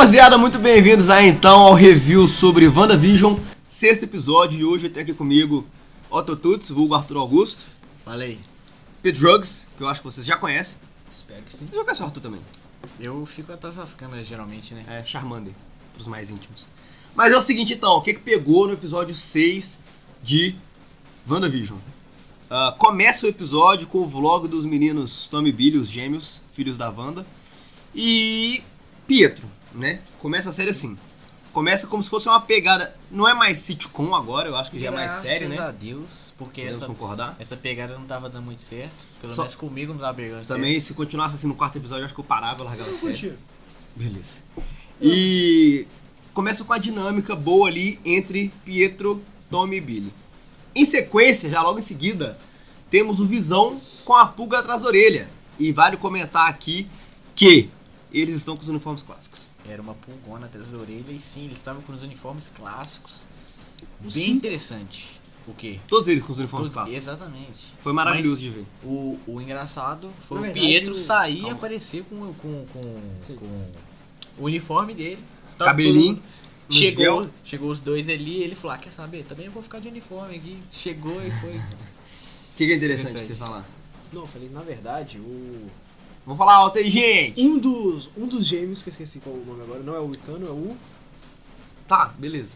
Rapaziada? Muito bem-vindos aí então ao review sobre WandaVision, sexto episódio. E hoje tem aqui comigo Otto Tuts, vulgo Arthur Augusto, Falei. P-Drugs, que eu acho que vocês já conhecem. Espero que sim. Você já conhece o Arthur também? Eu fico atrás das câmeras geralmente, né? É Charmander, pros mais íntimos. Mas é o seguinte então, o que, que pegou no episódio 6 de WandaVision? Ah, começa o episódio com o vlog dos meninos Tommy e Billy, os gêmeos, filhos da Wanda. E Pietro, né? Começa a série assim. Começa como se fosse uma pegada. Não é mais sitcom agora, eu acho que já é mais série, né? Graças a Deus, porque Podemos essa, concordar. essa pegada não tava dando muito certo. Pelo Só- menos comigo não tava brigando Também, se continuasse assim no quarto episódio, eu acho que eu parava e largava a série. Beleza. E começa com a dinâmica boa ali entre Pietro, Tommy e Billy. Em sequência, já logo em seguida, temos o Visão com a pulga atrás da orelha. E vale comentar aqui que eles estão com os uniformes clássicos. Era uma pulgona atrás da orelha e sim, eles estavam com os uniformes clássicos. Bem Sim. interessante. O quê? Todos eles com os uniformes Todos- clássicos. Exatamente. Foi maravilhoso Mas- de ver. O, o engraçado foi Na o verdade, Pietro sair e aparecer com, com, com, com o uniforme dele. Tá Cabelinho, todo- Chegou, gel. chegou os dois ali e ele falou: ah, quer saber? Também eu vou ficar de uniforme aqui. Chegou e foi. O que, que é interessante Interessante. você falar? Não, eu falei, na verdade, o. Vamos falar alto aí, gente! Um dos, um dos gêmeos, que eu esqueci qual é o nome agora, não é o Wicano, é o. Tá, beleza.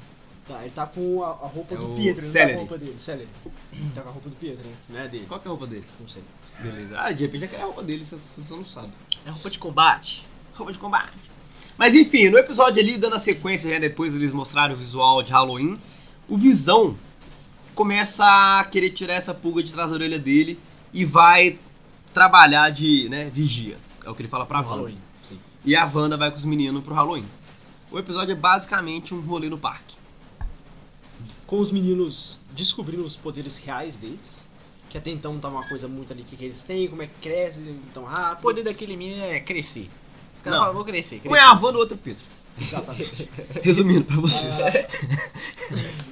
Tá, ele tá com a, a roupa É do o Pietro, ele não tá Celery. com a roupa dele. Celery. Ele tá com a roupa do Pietro, né? Não é a dele. Qual que é a roupa dele? Não sei. Beleza. Ah, de repente já quer a roupa dele, você, você só não sabe. É roupa de combate. roupa de combate. Mas enfim, no episódio ali, dando a sequência, já depois eles mostraram o visual de Halloween, o Visão começa a querer tirar essa pulga de trás da orelha dele e vai trabalhar de, né, vigia. É o que ele fala pra Wanda. Halloween, sim. E a Wanda vai com os meninos pro Halloween. O episódio é basicamente um rolê no parque. Com os meninos descobrindo os poderes reais deles. Que até então tá uma coisa muito ali que, que eles têm, como é que cresce tão O rápido. poder daquele menino é crescer. Os caras Não. falam, vou crescer, crescer. Um é a Wanda, o outro é o Pedro. Exatamente. Resumindo pra vocês. Ah,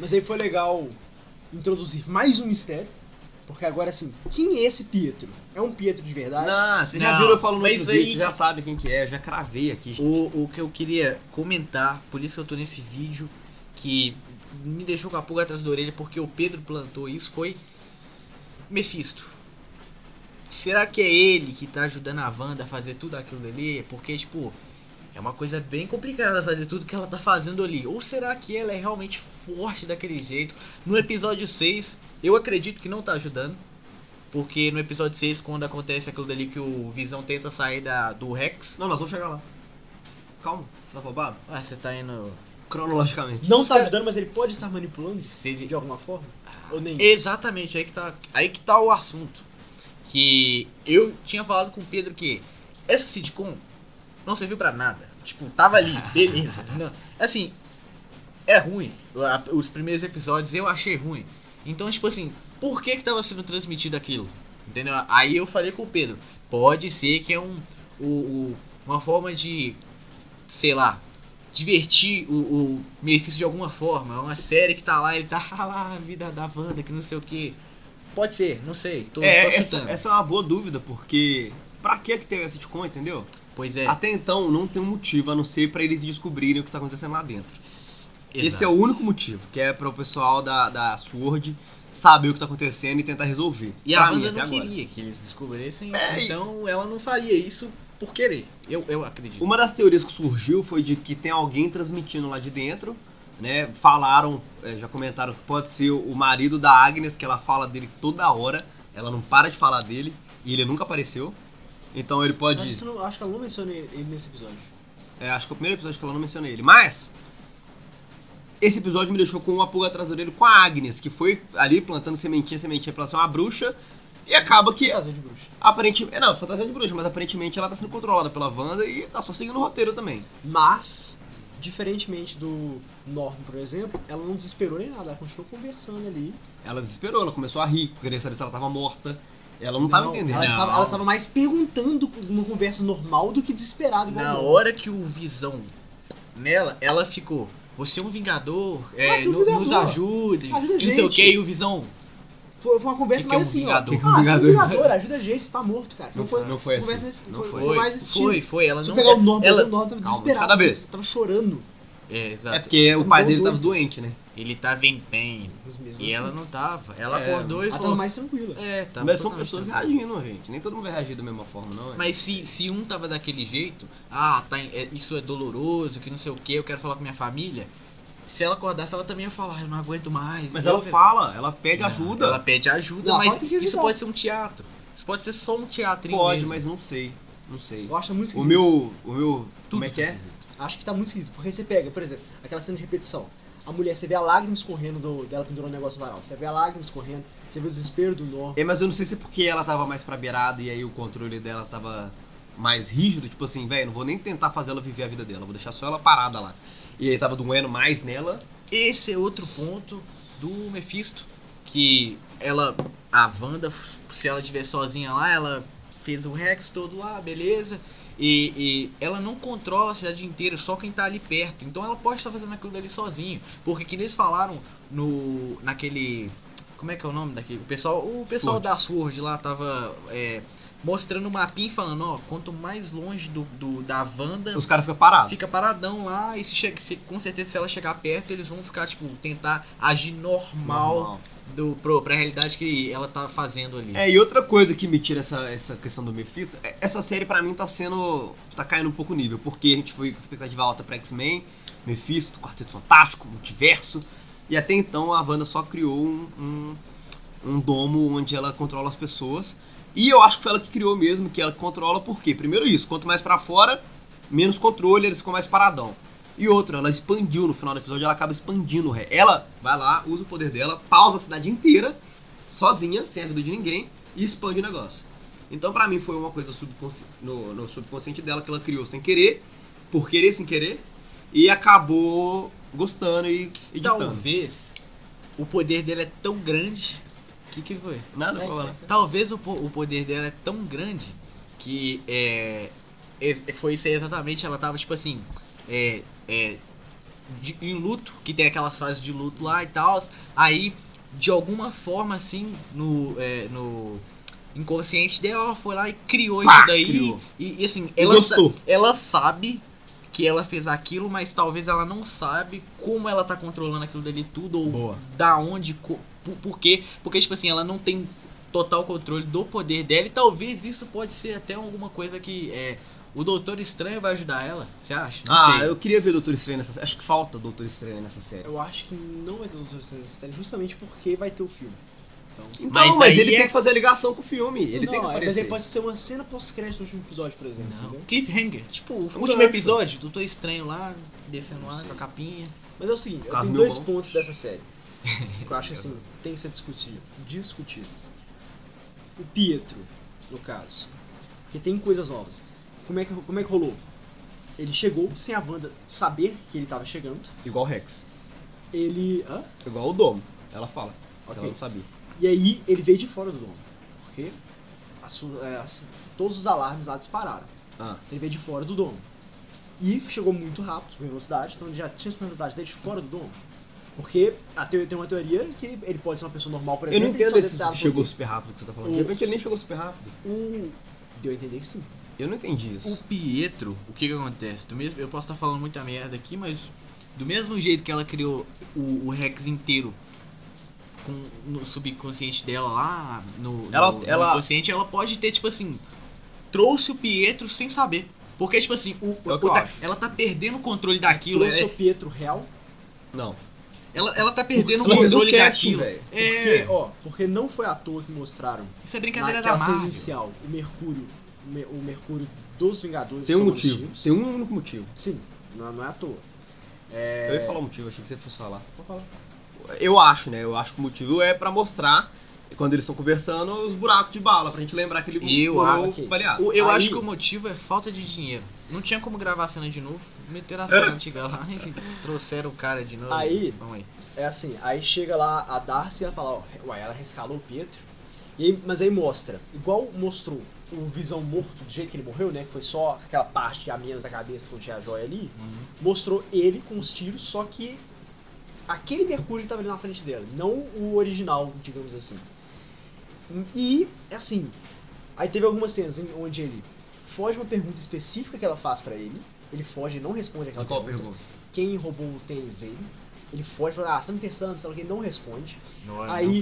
Mas aí foi legal introduzir mais um mistério. Porque agora assim, quem é esse Pietro? É um Pietro de verdade? Não, você já Não, viu eu falando no mas outro vídeo, aí- você já sabe quem que é, eu já cravei aqui. O, o que eu queria comentar, por isso que eu tô nesse vídeo, que me deixou com a pulga atrás da orelha, porque o Pedro plantou isso, foi Mephisto. Será que é ele que tá ajudando a Wanda a fazer tudo aquilo ali? Porque, tipo, é uma coisa bem complicada fazer tudo que ela tá fazendo ali. Ou será que ela é realmente forte daquele jeito? No episódio 6, eu acredito que não tá ajudando. Porque no episódio 6, quando acontece aquilo dali que o Visão tenta sair da, do Rex. Não, nós vamos chegar lá. Calma, você tá roubado? Ah, você tá indo. Cronologicamente. Não tá ajudando, mas ele pode estar manipulando Se ele- de alguma forma? Ou nem? Exatamente, aí que, tá, aí que tá o assunto. Que eu tinha falado com o Pedro que essa sitcom não serviu pra nada. Tipo, tava ali, beleza. Não, assim, é ruim. Os primeiros episódios eu achei ruim. Então, tipo assim, por que que tava sendo transmitido aquilo? Entendeu? Aí eu falei com o Pedro, pode ser que é um, o, uma forma de, sei lá, divertir o, o Mephisto de alguma forma. É uma série que tá lá, ele tá "Ah lá, a vida da Wanda, que não sei o que. Pode ser, não sei. Tô, É, tô essa, essa é uma boa dúvida, porque pra que que teve a sitcom, entendeu? Pois é. Até então não tem um motivo, a não ser pra eles descobrirem o que tá acontecendo lá dentro. Esse Exato. é o único motivo, que é para o pessoal da, da SWORD saber o que tá acontecendo e tentar resolver. E a mim, até não agora. queria que eles descobrissem, É, então ela não faria isso por querer. Eu, eu acredito. Uma das teorias que surgiu foi de que tem alguém transmitindo lá de dentro, né? Falaram, é, já comentaram que pode ser o marido da Agnes, que ela fala dele toda hora, ela não para de falar dele e ele nunca apareceu. Então ele pode. Acho, que não- acho que ela não menciona ele nesse episódio. É, acho que é o primeiro episódio que ela não mencionei ele. Mas, esse episódio me deixou com uma pulga atrás da orelha com a Agnes, que foi ali plantando sementinha, sementinha pra ser uma bruxa. E acaba que, Fantasia de bruxa. aparentemente. Não, fantasia de bruxa, mas aparentemente ela tá sendo controlada pela Wanda e tá só seguindo o roteiro também. Mas, diferentemente do Norman, por exemplo, ela não desesperou nem nada, ela continuou conversando ali. Ela desesperou, ela começou a rir, queria saber se ela tava morta. Ela não tava entendendo. Ela estava, ela estava mais perguntando uma conversa normal do que desesperada. Na o Norman. hora que o Visão nela, ela ficou. Você é um vingador, é, seu no- vingador. nos ajude, Ajuda não sei o gente." que, e o Visão. Foi, uma conversa Que que é mais um assim, vingador? ó. Que que é um ah, você é um vingador? vingador, ajuda a gente, você tá morto, cara. Não foi, não foi assim. nesse- Não foi- foi. foi mais esse foi, foi. Ela não. pegar o Norman, ela- o Norman tava Calma, de desesperado. cada vez. Tava chorando. É, exato. É porque o pai dele doido. tava doente, né? Ele tava em pain. E assim, ela não tava. Ela É, acordou e ela tava falou. mais tranquila. É, tava Mas são pessoas tranquilo. reagindo, gente. Nem todo mundo vai reagir da mesma forma, não. é? Mas se, se um tava daquele jeito, ah, tá, é, isso é doloroso, que não sei o que, eu quero falar com minha família. Se ela acordasse, ela também ia falar, "Ah, eu não aguento mais. Mas ela fala, ela pede Não, ajuda. Ela pede ajuda, Não, mas isso pode ser um teatro. Isso pode ser só um teatrinho Pode, mesmo. mas não sei. Não sei. Eu acho muito O esquisito. meu. O meu. Tudo Como é que é? esquisito. Acho que tá muito esquisito. Porque você pega, por exemplo, aquela cena de repetição. A mulher, você vê a lágrima escorrendo do, dela pendurando o negócio varal. Você vê a lágrima escorrendo, você vê o desespero do Norman. É, mas eu não sei se é porque ela tava mais pra beirada e aí o controle dela tava mais rígido, tipo assim, velho, não vou nem tentar fazer ela viver a vida dela, vou deixar só ela parada lá. E aí tava doendo mais nela. Esse é outro ponto do Mephisto. Que ela, a Wanda, se ela estiver sozinha lá, ela fez o Rex todo lá, beleza. E, e ela não controla a cidade inteira, só quem tá ali perto. Então ela pode estar fazendo aquilo dali sozinho. Porque que eles falaram no. naquele. Como é que é o nome daquele? O pessoal, o pessoal Sword. da Sword lá tava é, mostrando o mapinha e falando, ó, quanto mais longe do, do- da Wanda, Os caras ficam parados. fica paradão lá e se chega, se- com certeza se ela chegar perto, eles vão ficar, tipo, tentar agir normal, Do, pro, pra realidade que ela tá fazendo ali. É, e outra coisa que me tira essa, essa questão do Mephisto, é- essa série pra mim tá sendo. tá caindo um pouco o nível, porque a gente foi com expectativa alta pra X-Men, Mephisto, Quarteto Fantástico, Multiverso, e até então a Wanda só criou um, um, um domo onde ela controla as pessoas. E eu acho que foi ela que criou mesmo, que ela controla por quê? Primeiro isso, quanto mais pra fora, menos controle, eles ficam mais paradão. E outra, ela expandiu no final do episódio, ela acaba expandindo. o ré. Ela vai lá, usa o poder dela, pausa a cidade inteira, sozinha, sem a ajuda de ninguém, e expande o negócio. Então, pra mim, foi uma coisa subconsci... no, no subconsciente dela que ela criou sem querer, por querer sem querer, e acabou gostando e editando. Talvez o poder dela é tão grande. O que, que foi? Nada, Segue, pô, segue, segue. Talvez o, o poder dela é tão grande que é, é- foi isso aí exatamente. Ela tava tipo assim. É, é, de- em luto, que tem aquelas fases de luto lá e tal. Aí, de alguma forma, assim, no, é, no inconsciente dela, ela foi lá e criou Pá, isso daí. criou. E, e, assim, ela, sa- ela sabe que ela fez aquilo, mas talvez ela não sabe como ela tá controlando aquilo dali tudo, ou Boa. da onde, co- por, por quê. Porque, tipo assim, ela não tem total controle do poder dela, e talvez isso pode ser até alguma coisa que é, o Doutor Estranho vai ajudar ela, você acha? Não Ah, sei. eu queria ver Doutor Estranho nessa série. Acho que falta Doutor Estranho nessa série. Eu acho que não vai ter Doutor Estranho nessa série, justamente porque vai ter o filme. Então, Então, Mas mas, ele é- tem que fazer a ligação com o filme. Ele não, tem que é, aparecer. mas aí pode ser uma cena pós-crédito do último episódio, por exemplo. Não. entendeu? Cliffhanger, tipo, o Eu último gosto. episódio, Doutor Estranho lá, descendo lá com a capinha. Mas é o seguinte, eu tenho dois bom. pontos dessa série. eu acho assim, tem que ser discutido. Discutido. O Pietro, no caso. Que tem coisas novas. Como é que, como é que rolou? Ele chegou sem a Wanda saber que ele tava chegando. Igual o Rex. Ele. Hã? Igual o Domo. Ela fala. Ok. Ela não sabia. E aí ele veio de fora do domo. Porque é, assim, todos os alarmes lá dispararam. Ah. Então ele veio de fora do domo. E chegou muito rápido, super velocidade, então ele já tinha super velocidade desde fora do domo. Porque a teo- tem uma teoria que ele pode ser uma pessoa normal, por Eu exemplo. não e só entendo esse chegou super rápido que você tá falando. O- De repente ele nem chegou super rápido. O... Deu a entender que sim. Eu não entendi O isso. Pietro, o que que acontece? Do mesmo, eu posso estar falando muita merda aqui, mas do mesmo jeito que ela criou o, o Rex inteiro com, no subconsciente dela lá, no, Ela- no, no ela- inconsciente, ela pode ter, tipo assim, trouxe o Pietro sem saber. Porque, tipo assim, o, É o o- eu tá- ela tá perdendo o controle daquilo. Trouxe é- o Pietro real. Não. Ela, ela tá perdendo o um controle casting, daquilo. velho. É, Porque, ó, porque não foi à toa que mostraram isso é brincadeira da Marvel. inicial o Mercúrio, o Me- o Mercúrio dos Vingadores. Tem um motivo. tios. Tem um único motivo. Sim, não, não é à toa. Eu ia falar o motivo, achei que você fosse falar. Eu acho, né? Eu acho que o motivo é pra mostrar, quando eles estão conversando, os buracos de bala, pra gente lembrar que ele E eu morreu acho que- baleado. O- eu Aí- acho que o motivo é falta de dinheiro. Não tinha como gravar a cena de novo. Meteram a cena antiga lá e trouxeram o cara de novo. Aí- Vamos aí. É assim, aí chega lá a Darcy e ela fala, ó, ué, ela rescalou o Pietro. E aí- mas aí mostra, igual mostrou o Visão morto do jeito que ele morreu, né? Que foi só aquela parte a menos da cabeça que tinha a joia ali. Mostrou ele com os tiros, só que aquele Mercúrio que tava ali na frente dela, não o original, digamos assim. E, assim, aí teve algumas cenas em- onde ele foge uma pergunta específica que ela faz pra ele. Ele foge e não responde aquela Qual pergunta. pergunta? Quem roubou o tênis dele? Ele foge e fala, ah, você tá me testando, sei lá o que, ele não responde. Não, Aí, não.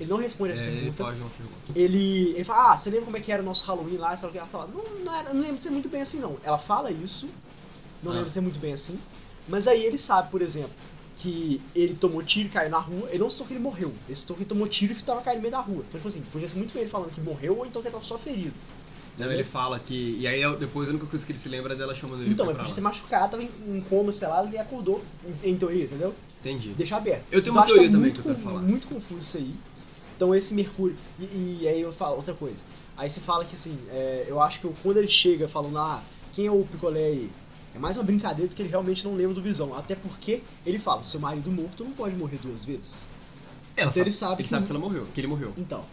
Ele não responde essa É, ele pergunta. uma pergunta. Ele, ele fala, ah, você lembra como é que era o nosso Halloween lá? Sei lá. Ela fala, não, não, era, não lembro de ser muito bem assim, não. Ela fala isso, não Ah. lembro de ser muito bem assim. Mas aí ele sabe, por exemplo, que ele tomou tiro e caiu na rua. Ele não citou que ele morreu. Ele citou que ele tomou tiro e tava caindo no meio da rua. Então, tipo assim, podia ser muito bem ele falando que morreu ou então que ele tava só ferido. Não, ele fala que. E aí depois a única coisa que ele se lembra é dela chamando ele Então, pra ele podia ter machucado, tava em, em coma, sei lá, ele acordou, em, em teoria, entendeu? Entendi. Deixa aberto. Eu tenho Então, uma acho teoria tá também que eu quero falar. Muito confuso isso aí. Então esse Mercúrio. E, e aí eu falo outra coisa. Aí você fala que assim, é, eu acho que quando ele chega falando, ah, quem é o picolé aí? É mais uma brincadeira do que ele realmente não lembra do Visão. Até porque ele fala, seu marido morto não pode morrer duas vezes. Ela Então sabe, ele sabe ele que- sabe que ela morreu, que ele morreu. Então,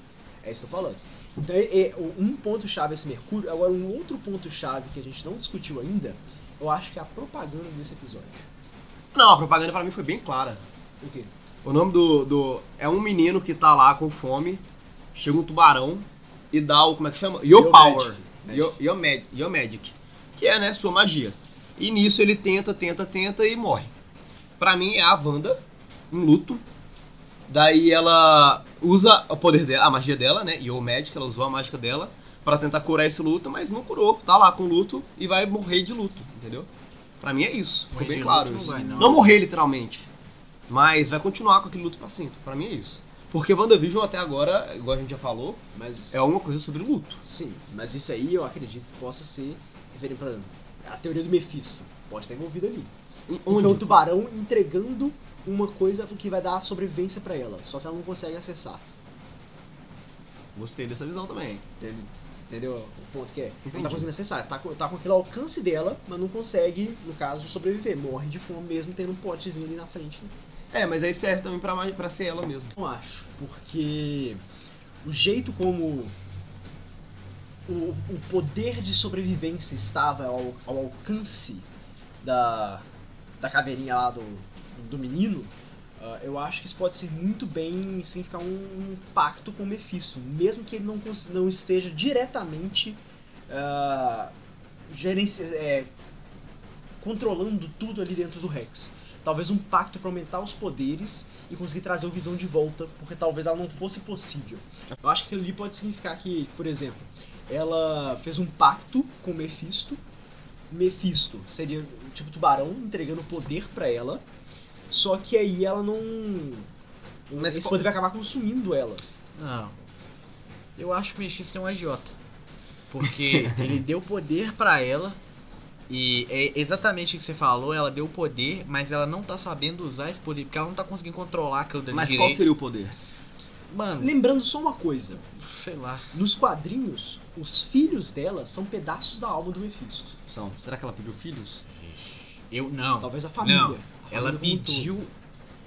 é isso que eu tô falando. Então, é, é, um ponto-chave esse Mercúrio. Agora, um outro ponto-chave que a gente não discutiu ainda, eu acho que é a propaganda desse episódio. Não, a propaganda pra mim foi bem clara. O quê? O nome do, do. É um menino que tá lá com fome, chega um tubarão e dá o. Como é que chama? Your Your Power. Magic. Your, your, mag, your Magic. Que é, né, sua magia. E nisso ele tenta, tenta, tenta e morre. Pra mim é a Wanda, em luto. Daí ela usa o poder dela, a magia dela, né? Your Magic, ela usou a mágica dela pra tentar curar esse luto, mas não curou. Tá lá com luto e vai morrer de luto, entendeu? Pra mim é isso. Ficou Morrer bem claro isso. não vai, não. não morrer literalmente. Mas vai continuar com aquele luto pra sempre. Pra mim é isso. Porque WandaVision até agora, igual a gente já falou, Mas... é uma coisa sobre luto. Sim, mas isso aí eu acredito que possa ser referente para a teoria do Mephisto. Pode estar envolvido ali. Em- Porque o Onde? tubarão entregando uma coisa que vai dar sobrevivência pra ela, só que ela não consegue acessar. Gostei dessa visão também. Entende- Entendeu o ponto que é? Não Entendi. tá conseguindo acessar, você tá, com- tá com aquele alcance dela, mas não consegue, no caso, sobreviver. Morre de fome mesmo tendo um potezinho ali na frente. É, mas aí serve também pra, pra ser ela mesmo. Não acho, porque o jeito como o, o poder de sobrevivência estava ao, ao alcance da, da caveirinha lá do, do menino, ah, eu acho que isso pode ser muito bem significar um, pacto com o Mephisto, mesmo que ele não, não esteja diretamente ah, gerenci- é, controlando tudo ali dentro do Rex. Talvez um pacto para aumentar os poderes e conseguir trazer o Visão de volta, porque talvez ela não fosse possível. Eu acho que aquilo ali pode significar que, por exemplo, ela fez um pacto com o Mephisto. Mephisto seria tipo tubarão entregando poder para ela. Só que aí ela não. Mas esse qual- poder vai acabar consumindo ela. Não. Eu acho que o Mephisto é um agiota. Porque ele deu poder pra ela. E é exatamente o que você falou, ela deu poder, mas ela não tá sabendo usar esse poder, porque ela não tá conseguindo controlar aquilo dali Mas qual direito. seria o poder? Mano, Lembrando só uma coisa: sei lá. nos quadrinhos, os filhos dela são pedaços da alma do Mephisto. São. Será que ela pediu filhos? Eu não. Talvez a família. Não, A Ela família pediu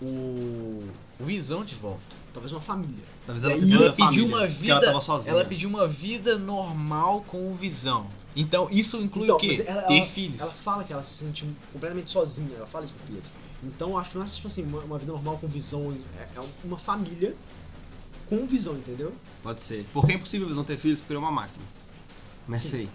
o, o Visão de volta. Talvez uma família. Talvez E ela pediu, Ela pediu família, uma porque Ela vida- tava sozinha. Ela pediu uma vida normal com o Visão. Então, isso inclui Então, o quê? ela- Ter ela- filhos. Ela fala que ela se sente completamente sozinha, ela fala isso pro Pedro. Então eu acho que não é tipo assim, uma, uma vida normal com visão, é, é uma família com visão, entendeu? Pode ser. Porque é impossível eles não ter filhos porque ele é uma máquina. Sei.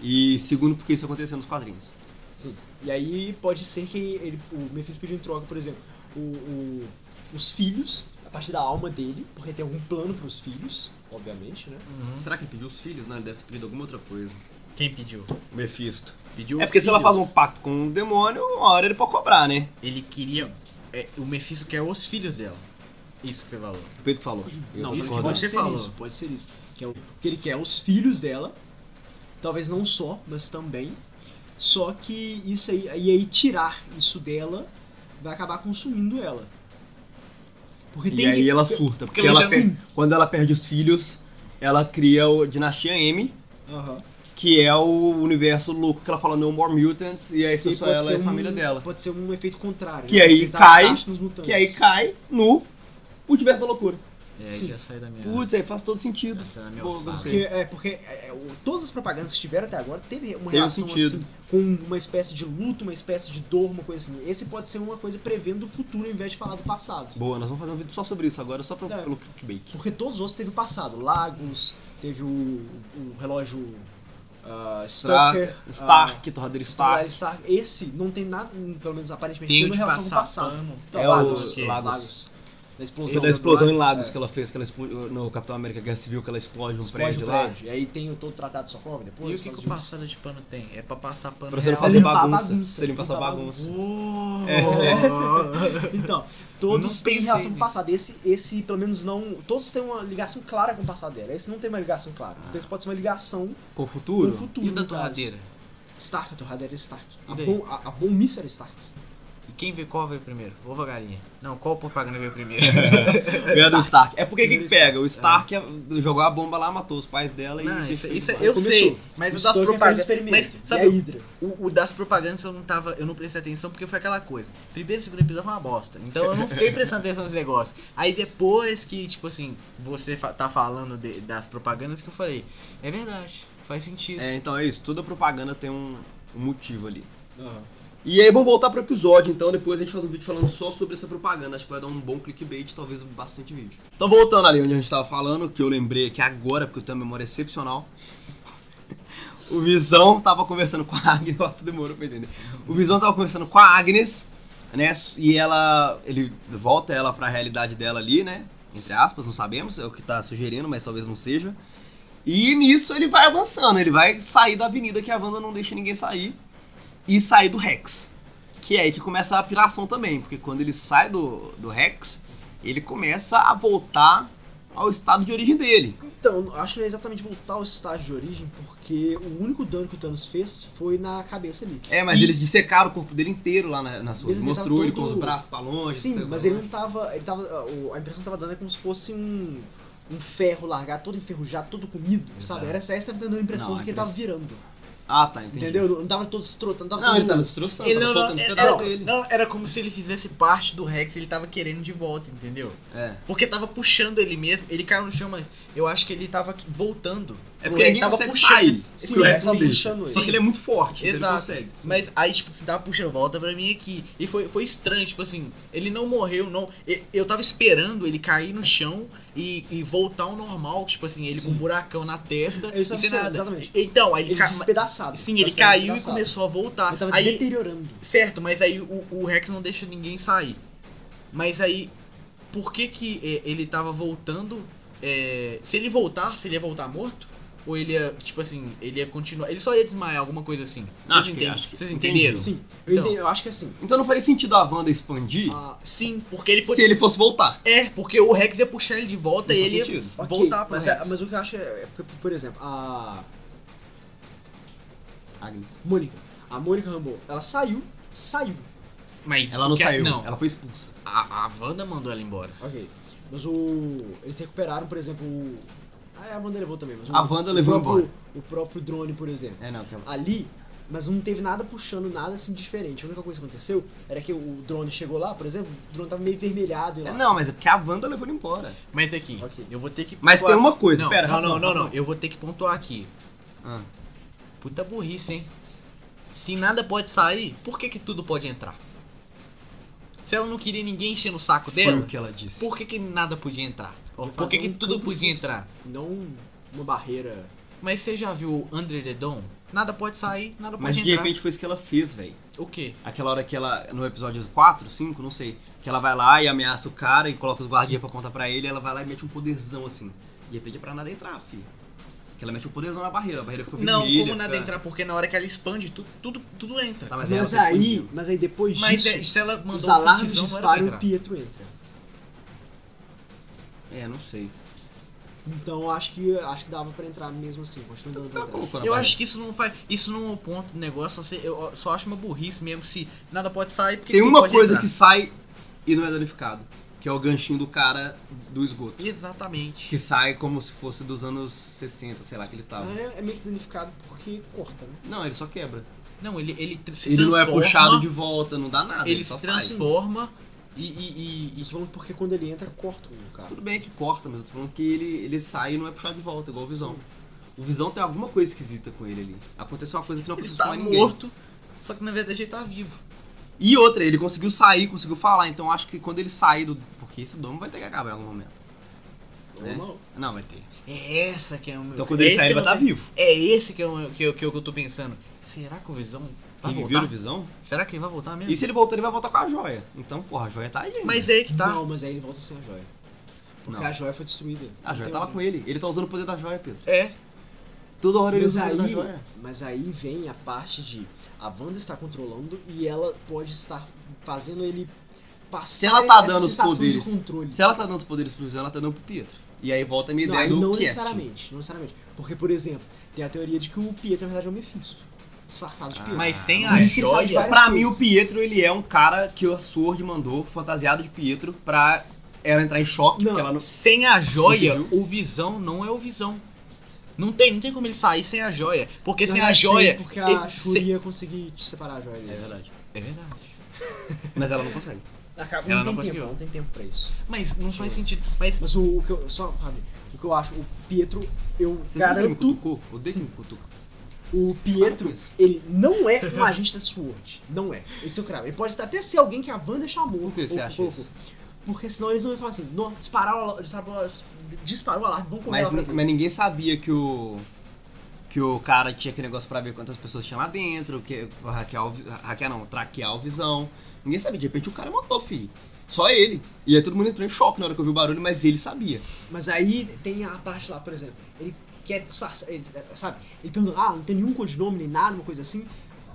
E segundo, porque isso aconteceu nos quadrinhos. Sim. E aí pode ser que ele, o Mephisto pediu em troca, por exemplo, o, o- os filhos, a partir da alma dele, porque tem algum plano pros filhos, obviamente, né? Uhum. Será que ele pediu os filhos? Não, ele deve ter pedido alguma outra coisa. Quem pediu? Mephisto. Pediu É os porque se ela filhos. faz um pacto com um demônio, uma hora ele pode cobrar, né? Ele queria. é, o Mephisto quer os filhos dela. Isso que você falou. O Pedro falou. Eu não, isso isso que que pode ser falou. isso, pode ser isso. Que é o que ele quer os filhos dela, talvez não só, mas também. Só que isso aí, e aí tirar isso dela vai acabar consumindo ela. Porque E aí ela porque- surta, porque porque ela per- quando ela perde os filhos, ela cria o Dinastia M, que é o universo louco que ela fala No More Mutants, e aí Que fica só ela e a um- família dela. Pode ser um efeito contrário. Que né? aí Você dá cai- start nos mutantes. Que aí cai no Multiverso da Loucura. É, Sim. ia sair da minha. Putz, aí faz todo sentido. Essa era a minha Pô. Porque, é, porque é, o- todas as propagandas que tiveram até agora teve uma Teve relação sentido. assim, com uma espécie de luto, uma espécie de dor, uma coisa assim. Esse pode ser uma coisa prevendo o futuro ao invés de falar do passado. Boa, nós vamos fazer um vídeo só sobre isso agora, só pra, É. pelo clickbait. Porque todos os outros teve o passado. Lagos, teve o, o relógio ah, Stalker, Stark, torradeira ah, Stark. Stark. Esse não tem nada, pelo menos aparentemente, Tem tem o uma de relação com o passado. Então, É Lagos, o Lagos. Da explosão, da explosão em Lagos é, que ela fez, que ela no Capitão América Guerra Civil, que ela explode um explode prédio o lá. prédio. E aí tem o todo tratado de Socorro depois. E o que, que o passado de pano tem? É pra passar pano Pra você não fazer limpar bagunça. bagunça, Você limpa essa limpar a bagunça. Uou. Então, todos têm relação com o passado. Esse, esse, pelo menos, não. Todos têm uma ligação clara com o passado dela. Esse não tem uma ligação clara. Então, esse pode ser uma ligação Com o com futuro? o futuro. E o da torradeira? Stark, a torradeira é Stark. A bom, a, a bom míssil era Stark. Quem veio, qual veio primeiro? Ovo ou galinha? Não, qual propaganda veio primeiro? Ganha do Stark. É porque o que, pega? O Stark é- jogou a bomba lá, matou os pais dela Não, e. isso, isso é- eu pai. sei, Começou. mas o o das propagandas. Mas a sabe, Hydra. o, o das propagandas eu não tava. Eu não prestei atenção porque foi aquela coisa. Primeiro e segundo episódio foi uma bosta. Então eu não fiquei prestando atenção nesse negócio. Aí depois que, tipo assim, você fa- tá falando de- das propagandas que eu falei, é verdade, faz sentido. É, então é isso. Toda propaganda tem um, um motivo ali. E aí vamos voltar pro episódio, então depois a gente faz um vídeo falando só sobre essa propaganda. Acho que vai dar um bom clickbait, talvez bastante vídeo. Então voltando ali onde a gente tava falando, que eu lembrei aqui agora, porque eu tenho uma memória excepcional. O Visão tava conversando com a Agnes, ó, demorou pra entender. O Visão tava conversando com a Agnes, né? E ela. Ele volta ela pra realidade dela ali, né? Entre aspas, não sabemos, é o que tá sugerindo, mas talvez não seja. E nisso ele vai avançando, ele vai sair da avenida que a Wanda não deixa ninguém sair e sair do Rex. Que é aí que começa a piração também, porque quando ele sai do, do Rex, ele começa a voltar ao estado de origem dele. Então, acho que não é exatamente voltar ao estágio de origem, porque o único dano que o Thanos fez foi na cabeça ali. É, mas E- eles dissecaram o corpo dele inteiro lá na, na sua. Ele Mostrou ele com todo- os braços pra longe. Sim, mas ele não tava. Ele tava. A impressão que tava dando é como se fosse um. Um ferro largado, todo enferrujado, todo comido, Exato. sabe? Era essa essa tava dando a impressão Não, de que ele tava virando. Ah, tá, entendi. Entendeu? Não tava todo estrotando, não tava Não, todo. ele tava destroçando, Ele tava não, não, soltando era, era- dele. não, era como se ele fizesse parte do Rex ele tava querendo de volta, entendeu? É. Porque tava puxando ele mesmo, ele caiu no chão, mas eu acho que ele tava voltando. É porque ninguém tava puxando. sair. Sim, é, Rex não sim. deixa. puxando ele. Só que ele é muito forte, então Exato. ele consegue. sim. Mas aí, tipo, você tava puxando, volta pra mim aqui. E foi, foi estranho, tipo assim, ele não morreu, não. Eu tava esperando ele cair no chão e, e voltar ao normal, tipo assim, ele Sim. com um buracão na testa e sem nada. exatamente. Então, aí ele, Ele ca... despedaçado. Sim, ele caiu e começou a voltar. Ele tava aí, deteriorando. certo, mas aí o, o Rex não deixa ninguém sair. Mas aí, por que que é, ele tava voltando? é, se ele voltasse, ele ia voltar morto? Ou ele ia, tipo assim, ele ia continuar. Ele só ia desmaiar, alguma coisa assim. Vocês, Acho que- entendem? acho que- Vocês entendi. entenderam? Sim, eu, Então. entendo, eu acho que assim. Então não faria sentido a Wanda expandir ah, Sim, porque ele se ele fosse voltar. É, porque o Rex ia puxar ele de volta Não e ele ia sentido. voltar pro mas, é- mas o que eu acho é, é por exemplo, a Agnes. Mônica. A Mônica Rambeau, ela saiu, saiu. Mas Ela não que- saiu, Não, ela foi expulsa. a, a Wanda mandou ela embora. Ok. Mas o. Eles recuperaram, por exemplo, o. Ah, a Wanda levou também, mas o, A Wanda o levou próprio, embora. O próprio drone, por exemplo. É, não, que ela... Ali, mas não teve nada puxando nada assim diferente. A única coisa que aconteceu era que o drone chegou lá, por exemplo, o drone tava meio vermelhado e lá. É, Não, mas é porque a Wanda levou ele embora. Mas aqui, Ok. eu vou ter que. Mas tem uma coisa, não, pera, Não, não, não, não. Eu vou ter que pontuar aqui. Ah. Puta burrice, hein? Se nada pode sair, por que que tudo pode entrar? Se ela não queria ninguém enchendo o saco Foi dela, o que ela disse. por que que nada podia entrar? Por que que um tudo campo podia de entrar? Não uma barreira. Mas você já viu Under the Dome? Nada pode sair, nada pode Mas de entrar. repente foi isso que ela fez, velho. O quê? Aquela hora que ela, no episódio 4, 5, não sei, que ela vai lá e ameaça o cara e coloca os guardinhas pra apontar pra ele, ela vai lá e mete um poderzão assim. De repente é pra nada entrar, filho. Que ela mete um poderzão na barreira, a barreira Não, vermelha. como nada fica- entrar, porque na hora que ela expande, tudo, tudo, tudo entra. Tá, mas, Mas, ela aí, mas aí depois Mas disso, é, se ela mandou os um alarmes não disparam e o. Pietro entra. É, não sei. Então acho que acho que dava pra entrar mesmo assim, continua dando pra Tá a Eu acho que isso não faz. Isso não é o ponto do negócio. só se- Eu só acho uma burrice mesmo se nada pode sair porque Tem uma pode coisa entrar. que sai e não é danificado, que é o ganchinho do cara do esgoto. Exatamente. Que sai como se fosse dos anos 60, sei lá, que ele tava. É, meio que danificado porque corta, né? Não, ele só quebra. Não, ele, ele se Ele não é transforma, puxado de volta, não dá nada. Ele só se sai. E, e, e- e- falando porque quando ele entra, corta o cara. Tudo bem que corta, mas eu tô falando que ele, ele sai e não é puxado de volta, igual o Visão. O Visão tem alguma coisa esquisita com ele ali. Aconteceu uma coisa que não ele aconteceu tá com ninguém. morto, só que na verdade ele tá vivo. E outra, ele conseguiu sair, conseguiu falar, então acho que quando ele sair do. Porque esse domo vai ter que acabar em algum momento. Ou É. não. Não, vai ter. É essa que é o meu. Então quando é ele esse sair, que ele vai eu estar não- vivo. É esse que eu, que, eu, que eu que eu tô pensando. Será que o Visão vai voltar? Visão? Será que ele vai voltar mesmo? E se ele voltar, ele vai voltar com a joia. Então, porra, a joia tá aí. ainda. Mas é aí que tá. Não, mas aí ele volta sem a joia. Porque Não. a joia foi destruída. A joia Não tá lá tem com ele. Ele tá usando o poder da joia, Pedro. É. Toda hora ele Mas usa aí, joia. mas aí vem a parte de a Wanda está controlando e ela pode estar fazendo ele passar Se ela tá essa dando os poderes, de controle. Se ela tá dando os poderes pro Visão, ela tá dando pro Pietro. E aí volta a minha não, ideia do não casting. necessariamente, não necessariamente. Porque, por exemplo, tem a teoria de que o Pietro na verdade é o Mephisto. Disfarçado de Ah, Pietro. Mas sem a joia. Pra mim, o coisas. Pietro, ele é um cara que a Sword mandou, fantasiado de Pietro, pra ela entrar em choque, Não. ela não... Sem a joia, o Visão não é o Visão. Não tem, não tem como ele sair sem a joia. Porque sem a joia. tem, Porque a Shuri se- ia conseguir te separar a joia. É verdade. É verdade. Mas ela não consegue. Acaba, Ela não, não tem conseguiu. tempo, não tem tempo pra isso. Mas não faz sentido. Mas Mas o, o que eu. Só, Fábio, o que eu acho, o Pietro, eu Vocês garanto. cutucou? Odeio que Sim. me cutuca. O Pietro, isso. ele não é um agente da SWORD. Não é. Esse é o cravo. Ele pode até ser alguém que a Wanda chamou. Por que que você acha colocou. isso? Porque senão eles vão falar assim, não, disparar o alarme, disparou, disparou o alarme, vamos correr Mas, lá mas ninguém sabia que o... Que o cara tinha aquele negócio pra ver quantas pessoas tinha lá dentro, que hackear, o, hackear não, traquear o visão. Ninguém sabia, de repente o cara mandou, filho. Só ele. E aí todo mundo entrou em choque na hora que ouviu o barulho, mas ele sabia. Mas aí tem a parte lá, por exemplo, ele quer disfarçar, ele, sabe? Ele pergunta, ah, não tem nenhum codinome nem nada, uma coisa assim. Ele,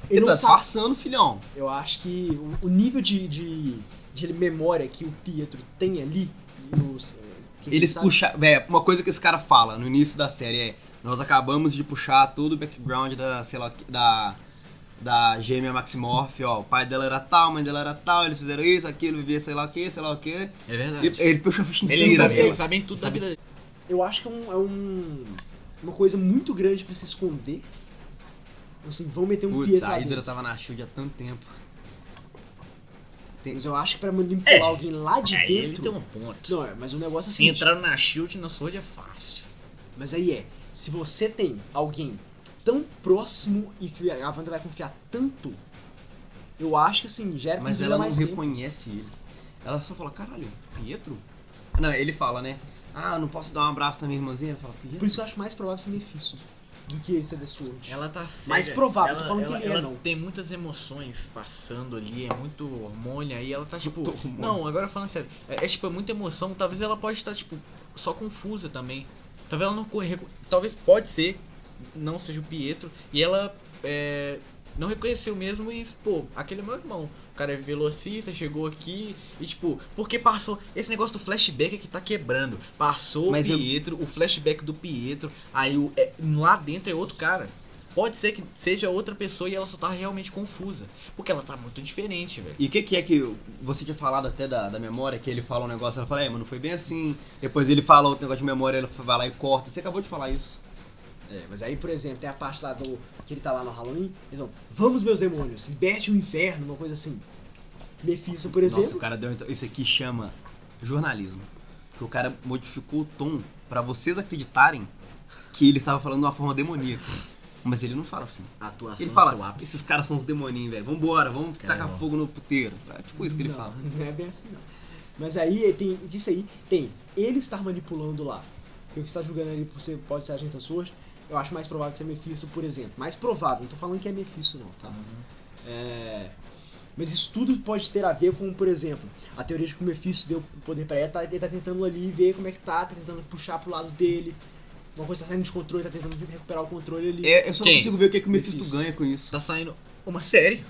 Ele, não tá sabe. disfarçando, filhão. Eu acho que o, o nível de, de, de memória que o Pietro tem ali, nos, que ele Eles puxaram. É, uma coisa que esse cara fala no início da série é: Nós acabamos de puxar todo o background da, sei lá, da. Da gêmea Maximorph, ó. O pai dela era tal, a mãe dela era tal, eles fizeram isso, aquilo, vivia sei lá o que, sei lá o que. é verdade. ele puxou a ficha Eles, inteira. sabem, eles sabem tudo Sabe- da vida Eu acho que é, um, é um- uma coisa muito grande pra se esconder. Assim, vão meter um Putz, a Hydra tava na Shield há tanto tempo. Tem- Mas eu acho que pra manipular É. alguém lá de É, ele dentro... tem um ponto. Não, é, mas o negócio é Se assim. entrar na Shield na Sword é fácil. Mas aí é, se você tem alguém tão próximo e que a Wanda vai confiar tanto, eu acho que assim, gera Mas ela não tempo. reconhece ele. Ela só fala, caralho, Pietro? Não, ele fala, né? Ah, eu não posso dar um abraço na minha irmãzinha? Fala? Por isso que eu acho mais provável ser Mephisto do que ele ser The Sword. Ela tá cega. Mais provável, ela, tô falando ela, que ele é, ela não. tem muitas emoções passando ali, é muito hormônio, aí ela tá tipo. Não, agora falando sério, é, é, tipo, é muita emoção, talvez ela pode estar, tipo, só confusa também. Talvez ela não corre. Talvez pode ser, não seja o Pietro, e ela é, não reconheceu mesmo e, pô, aquele é meu irmão. O cara é velocista, chegou aqui e, tipo, porque passou. Esse negócio do flashback é que tá quebrando. Passou Mas o eu- Pietro, o flashback do Pietro, aí o, é, lá dentro é outro cara. Pode ser que seja outra pessoa e ela só tá realmente confusa. Porque ela tá muito diferente, velho. E o que, que é que você tinha falado até da, da memória, que ele fala um negócio, ela fala, é, mas não foi bem assim. Depois ele fala outro negócio de memória, ela vai lá e corta. Você acabou de falar isso. É, mas aí, por exemplo, tem a parte lá do. que ele tá lá no Halloween, eles vão, vamos meus demônios, liberte o inferno, uma coisa assim. Mephisto, por exemplo. Nossa, o cara deu. Isso aqui chama jornalismo. Que o cara modificou o tom pra vocês acreditarem que ele estava falando de uma forma demoníaca. Mas ele não fala assim. A atuação Ele é fala, esses caras são os demoninhos, velho. Vambora, vamos Caramba. tacar fogo no puteiro. É tipo isso que ele não, fala. Não é bem assim, não. Mas aí tem. Disso aí, tem ele estar manipulando lá. Que o que está julgando ser, pode ser agente da Sword, eu acho mais provável ser Mephisto, por exemplo. Mais provável, não tô falando que é Mephisto, não, tá? É, Mas isso tudo pode ter a ver com, por exemplo, a teoria de que o Mephisto deu poder pra ele, tá- ele tá tentando ali ver como é que tá, tá tentando puxar pro lado dele. Uma coisa tá saindo de controle, tá tentando recuperar o controle ali. É, eu só Quem? não consigo ver o que, que o Mephisto Mephisto. ganha com isso. Tá saindo uma série.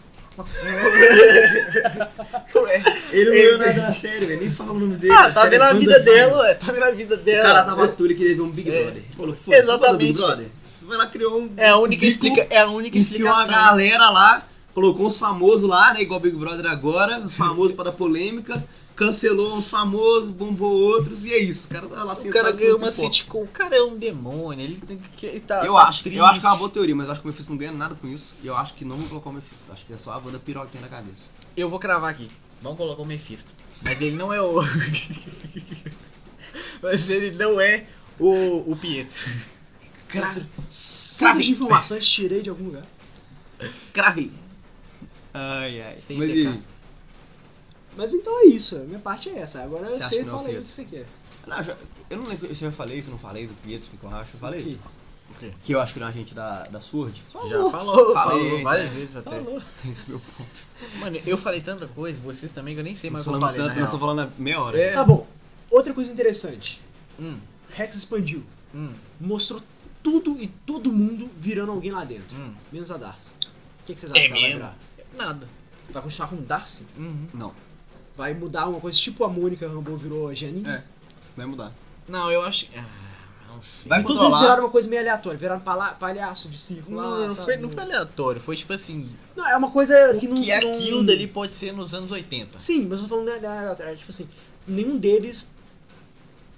Ele não ganhou nada na série, velho. Nem fala o nome dele. Ah, tá vendo a vida dela, ué. Tá vendo a vida O dela. cara tava atuando e queria ver um Big É. Brother. Ele Falou, foda Exatamente. Big Brother. Vai lá, criou um. É a única, bico, explica... é a única Enfiou uma explicação. galera lá, colocou uns famosos lá, né? Igual Big Brother agora, os famosos para dar polêmica, cancelou uns famosos, bombou outros, e é isso. O cara tá lá O cara ganhou uma sitcom. O cara é um demônio. Ele tem que. Ele tá, Eu tá acho, triste. eu acho que é uma boa teoria, mas eu acho que o Mephisto não ganha nada com isso. E eu acho que não vão colocar o Mephisto. Acho que é só a banda piroquinha na cabeça. Eu vou cravar aqui. Vamos colocar o Mephisto. Mas ele não é o. Mas ele não é o, o Pietro. Centro, centro de informações tirei de algum lugar. Cravei. Ai, ai. Sem Mas e? Mas então é isso, a minha parte é essa. Agora Você que é o fala aí o Pietro? que você quer. Não, já- eu não lembro se eu já falei, se eu não falei do Pietro, o que que eu acho. Eu falei? O quê? Que eu acho que não é agente da, da Sword. Já Falou. falou, Falei, falou várias né? vezes até. Falou. Tem esse meu ponto. Mano, eu falei tanta coisa, vocês também, que eu nem sei mais o que eu falei. tanto, na nós estamos falando meia hora. É. Tá bom. Outra coisa interessante. Hum, Rex expandiu. hum, Mostrou tudo e todo mundo virando alguém lá dentro. hum. Menos a Darcy. O que, que vocês acham É que ela vai virar? Nada. Vai continuar com Darcy? Uhum. Não, Vai mudar uma coisa tipo a Mônica Rambeau virou a Janine? É. vai mudar. Não, eu acho. Ah, não sei. Vai Todos eles viraram uma coisa meio aleatória. Viraram pala- palhaço de circo lá, Não, não, sabe? foi, não foi aleatório, foi tipo assim. Não, é uma coisa O que não... que é não- aquilo dali pode ser nos anos 80. Sim, mas eu tô falando aleatório. Tipo assim, nenhum deles...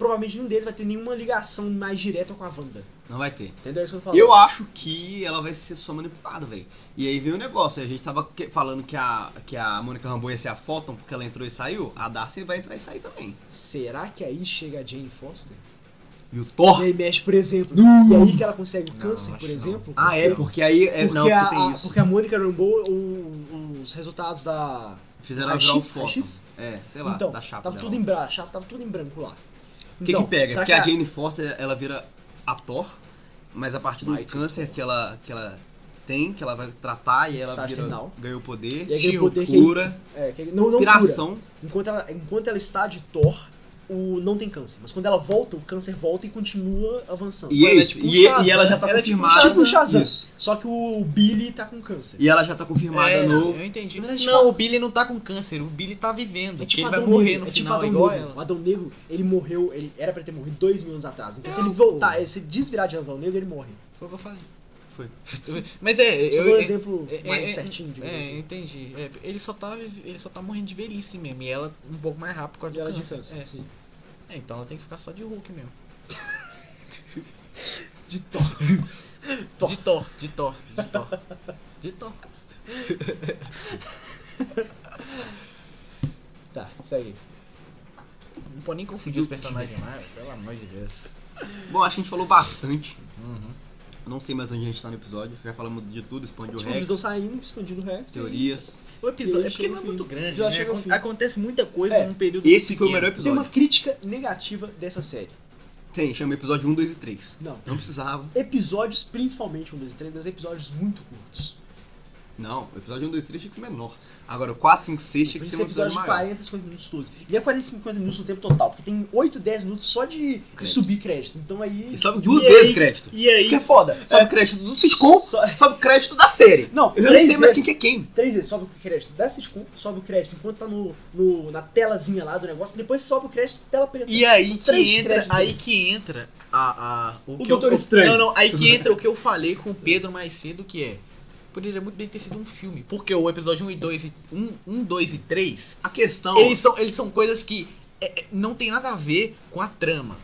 Provavelmente nenhum deles vai ter nenhuma ligação mais direta com a Wanda. Não vai ter. Entendeu? Isso que eu falando. Eu acho que ela vai ser só manipulada, velho. E aí veio o negócio. A gente tava que- falando que a, que a Mônica Rambeau ia ser a Photon porque ela entrou e saiu. A Darcy vai entrar e sair também. Será que aí chega a Jane Foster? E o Thor? E aí mexe, por exemplo, Não. e aí que ela consegue o Não, câncer, acho por não. exemplo? Ah, é, porque aí. É, porque, não, porque a, tem a- isso. porque a Mônica Rambeau, os resultados da... Fizeram ela virar o. Raio-X? É, sei lá, então, da chapa tava dela. tudo em branco, a chapa tava tudo em branco lá. O que, Então, que pega? será Porque a que Jane Foster, ela vira a Thor, mas a partir do Mighty câncer que ela, que ela tem, que ela vai tratar e ela vira, terminal. ganhou poder, E aí ganha poder que- cura, É, que não, não cura. Enquanto ela, enquanto ela está de Thor, o, não tem câncer. Mas quando ela volta, o câncer volta e continua avançando. E, Mano, é tipo um e, e Shazam. ela já tá Ela é tipo um confirmada. Tipo o Shazam. Isso. Só que o Billy tá com câncer. E ela já tá confirmada É, no. Eu entendi. Mas é tipo não, o Billy não tá com câncer, o Billy tá vivendo. É tipo ele vai Adão morrer Negro, no é tipo final, Adão igual Negro. ela. O Adão Negro, ele morreu, ele era pra ter morrido dois mil anos atrás. Então se Não, ele voltar, se desvirar de Adão Negro, ele morre. Foi o que eu falei. Foi. Mas é, Isso eu, foi um eu- exemplo é- mais é- certinho, digamos É, assim. entendi. É, ele, só tá, ele só tá morrendo de velhice mesmo. E ela um pouco mais rápido por causa E ela do de câncer. câncer, É, sim. É, então ela tem que ficar só de Hulk mesmo. De Thor. Thor. De Thor, de Thor, de Thor. De Thor. Tá, segue. Não pode nem confundir os personagens mais, pelo amor de Deus. Bom, acho que a gente falou bastante. Uhum. Eu Não sei mais onde a gente tá no episódio. Já falamos de tudo, expandiu o Tipo, Rex, visão saindo, expandindo o Rex. teorias. O episódio é porque não é muito grande, né? Acontece muita coisa É. num período Esse foi o melhor Tem episódio. uma crítica negativa dessa série. Tem, chama episódio 1, 2 e 3. Não. Não precisava. Episódios, principalmente um, dois e três, mas episódios muito curtos. Não, o episódio 1, 2 e 3 tinha que ser menor. Agora o 4, 5, 6 tinha que ser um episódio episódio de maior. 40, 50 minutos todos. E é 40, 50 minutos no tempo total, porque tem 8, 10 minutos só de, de Crédito. subir crédito. Então aí. E sobe duas E vezes aí? crédito. E aí, Isso que é foda. Sobe crédito do sitcom, Só- sobe crédito da série. Não, Eu não três sei mais quem vezes. que é quem. Três vezes sobe o crédito da sitcom, sobe o crédito enquanto tá no, no- na telazinha lá do negócio, depois sobe o crédito tela preta. E aí que entra, aí que entra a, a o, O que Doutor eu, Estranho. Não, não, aí que entra o que eu falei com o Pedro mais cedo, que é poderia muito bem ter sido um filme, porque o episódio 1 e 2 e 1, 1 2 e 3, A questão. eles são eles são coisas que é, é, não tem nada a ver com a trama.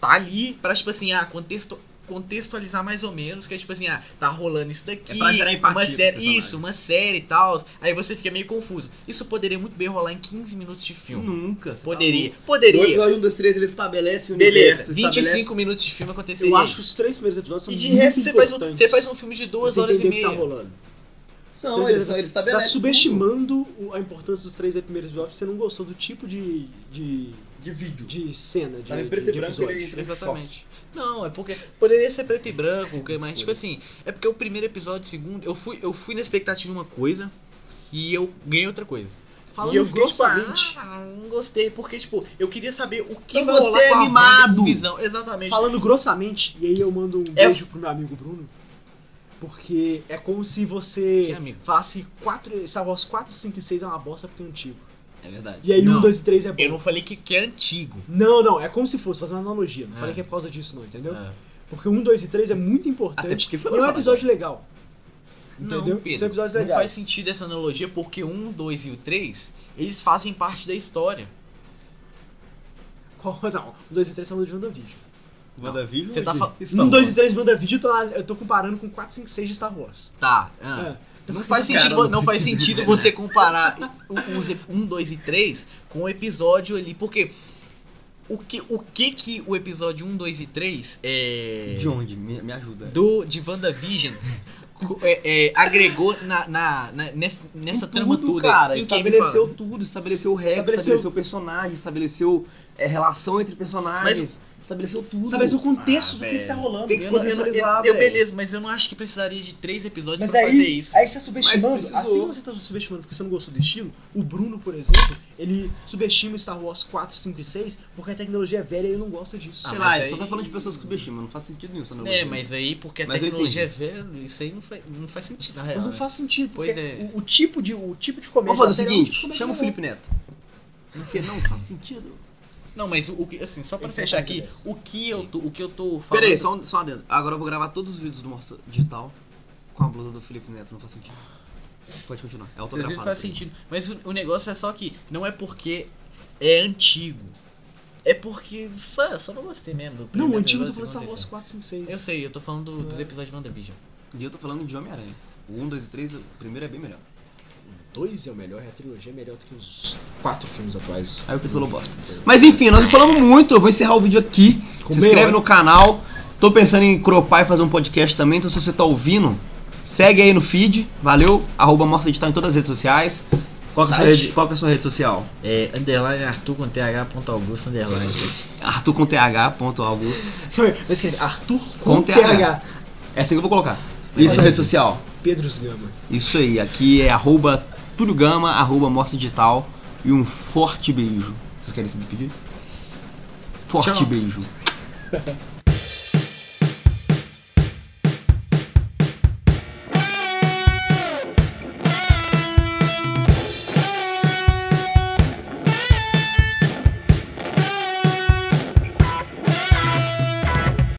Tá ali pra tipo assim, ah, contexto contextualizar mais ou menos, que é tipo assim, ah, tá rolando isso daqui, É uma série, isso, uma série e tal, aí você fica meio confuso. Isso poderia muito bem rolar em 15 minutos de filme. Nunca. você tá Poderia. No poderia. episódio 1, 2, 3 ele estabelece o Beleza, universo. 25 estabelece- minutos de filme aconteceria Eu acho que os três primeiros episódios são E de resto você faz, um, você faz um filme de duas você horas e o que meia. tá rolando. Não, Você- ele, ele Você tá subestimando o- a importância dos três primeiros episódios, você não gostou do tipo de, de, de vídeo. de cena, de, Tava em de, preto e de branco, episódio. ele entra em Exatamente. Não, é porque poderia ser preto e branco, mas tipo assim, é porque o primeiro episódio, o segundo, eu fui, eu fui na expectativa de uma coisa e eu ganhei outra coisa. Falando e eu fiquei tipo, grossamente, ah, não gostei, porque tipo, eu queria saber o que Então você é com a Wanda mimado. com visão. Exatamente. falando grossamente, e aí eu mando um É- beijo pro meu amigo Bruno, porque é como se você Que amigo? falasse 4, Star Wars 4, 5 e 6 é uma bosta porque é antigo. É verdade. E aí Não. 1, 2 e 3 é bom. Eu não falei que, que é antigo. Não, não, é como se fosse, fazendo uma analogia. Não É. falei que é por causa disso, não, entendeu? É. Porque 1, 2 e 3 é muito Até importante. porque foi E é um episódio legal. Não, Entendeu? Pedro, São não faz sentido essa analogia porque 1, 2 e o 3, eles fazem parte da história. Qual? Não, 1, 2 e 3 são de WandaVision. WandaVision Você tá falando- Star 1, 2 Wars? e 3 WandaVision eu tô, eu tô comparando com 4, 5, 6 de Star Wars. Tá. ah. É. Não faz sentido, não. faz sentido você comparar o- os 1, 2 e 3 com o episódio ali, porque o que o que que o episódio 1, 2 e 3 é De onde? Me, me ajuda. do de WandaVision é, é, agregou na, na, na- nessa, nessa Em trama tudo, toda. cara. E o Estabeleceu tudo. Estabeleceu regra, Estabeleceu- estabeleceu, personagem, estabeleceu é, relação entre personagens. estabeleceu tudo. Mas o contexto Ah, do que, que tá rolando. Tem que Eu, não- eu, eu- beleza, mas eu não acho que precisaria de três episódios Mas pra aí, fazer isso. aí você tá subestimando, Mas precisou. assim você tá subestimando porque você não gostou do estilo, o Bruno, por exemplo, ele subestima Star Wars 4, 5 e 6 porque a tecnologia é velha e ele não gosta disso. Ah, Sei mas lá, aí- ele só tá falando de pessoas que subestimam, não faz sentido nenhum. É, mas aí porque a Mas tecnologia é velha, isso aí não faz, não faz sentido na real. Mas não né? faz sentido, Pois é. o, o tipo de, o tipo de comédia... Vamos fazer o série é um tipo seguinte: chama o. Felipe Neto. Porque não faz sentido. Não, mas o, que, assim, só pra Ele fechar aqui, dessa. o que eu tô, o que eu tô falando. Pera aí, só, um- só uma dentro. Agora eu vou gravar todos os vídeos do Morsa Digital com a blusa do Felipe Neto, não faz sentido. Pode continuar. É autografado. faz sentido. Mas o, o negócio é só que não é porque é antigo. É porque só, só não gostei mesmo do Não, o antigo eu tô episódio, falando Star Wars 4, 5, 6. terceiro. Eu sei, eu tô falando do- dos É. episódios de WandaVision. E eu tô falando de Homem-Aranha. O 1, 2 e 3, o primeiro é bem melhor. O 2 é o melhor, e a trilogia é melhor do que os 4 filmes atuais. Aí o Pedro falou bosta. Mas enfim, nós não falamos muito, eu vou encerrar o vídeo aqui. Com se inscreve hora. no canal. Tô pensando em cropar e fazer um podcast também, então se você tá ouvindo, segue aí no feed, valeu? Arroba Morsa Digital em todas as redes sociais. Qual que, é a rede, qual que é a sua rede social? É, underline Arthur com TH ponto Augusto underline. Arthur com TH, ponto Augusto. Escrever Arthur Com com TH. TH. É assim que eu vou colocar. E sua rede social? Pedros Gama. Isso aí, aqui é arroba Túlio Gama, arroba Morsa Digital. E um forte beijo. Vocês querem se despedir? Forte Tchau. beijo.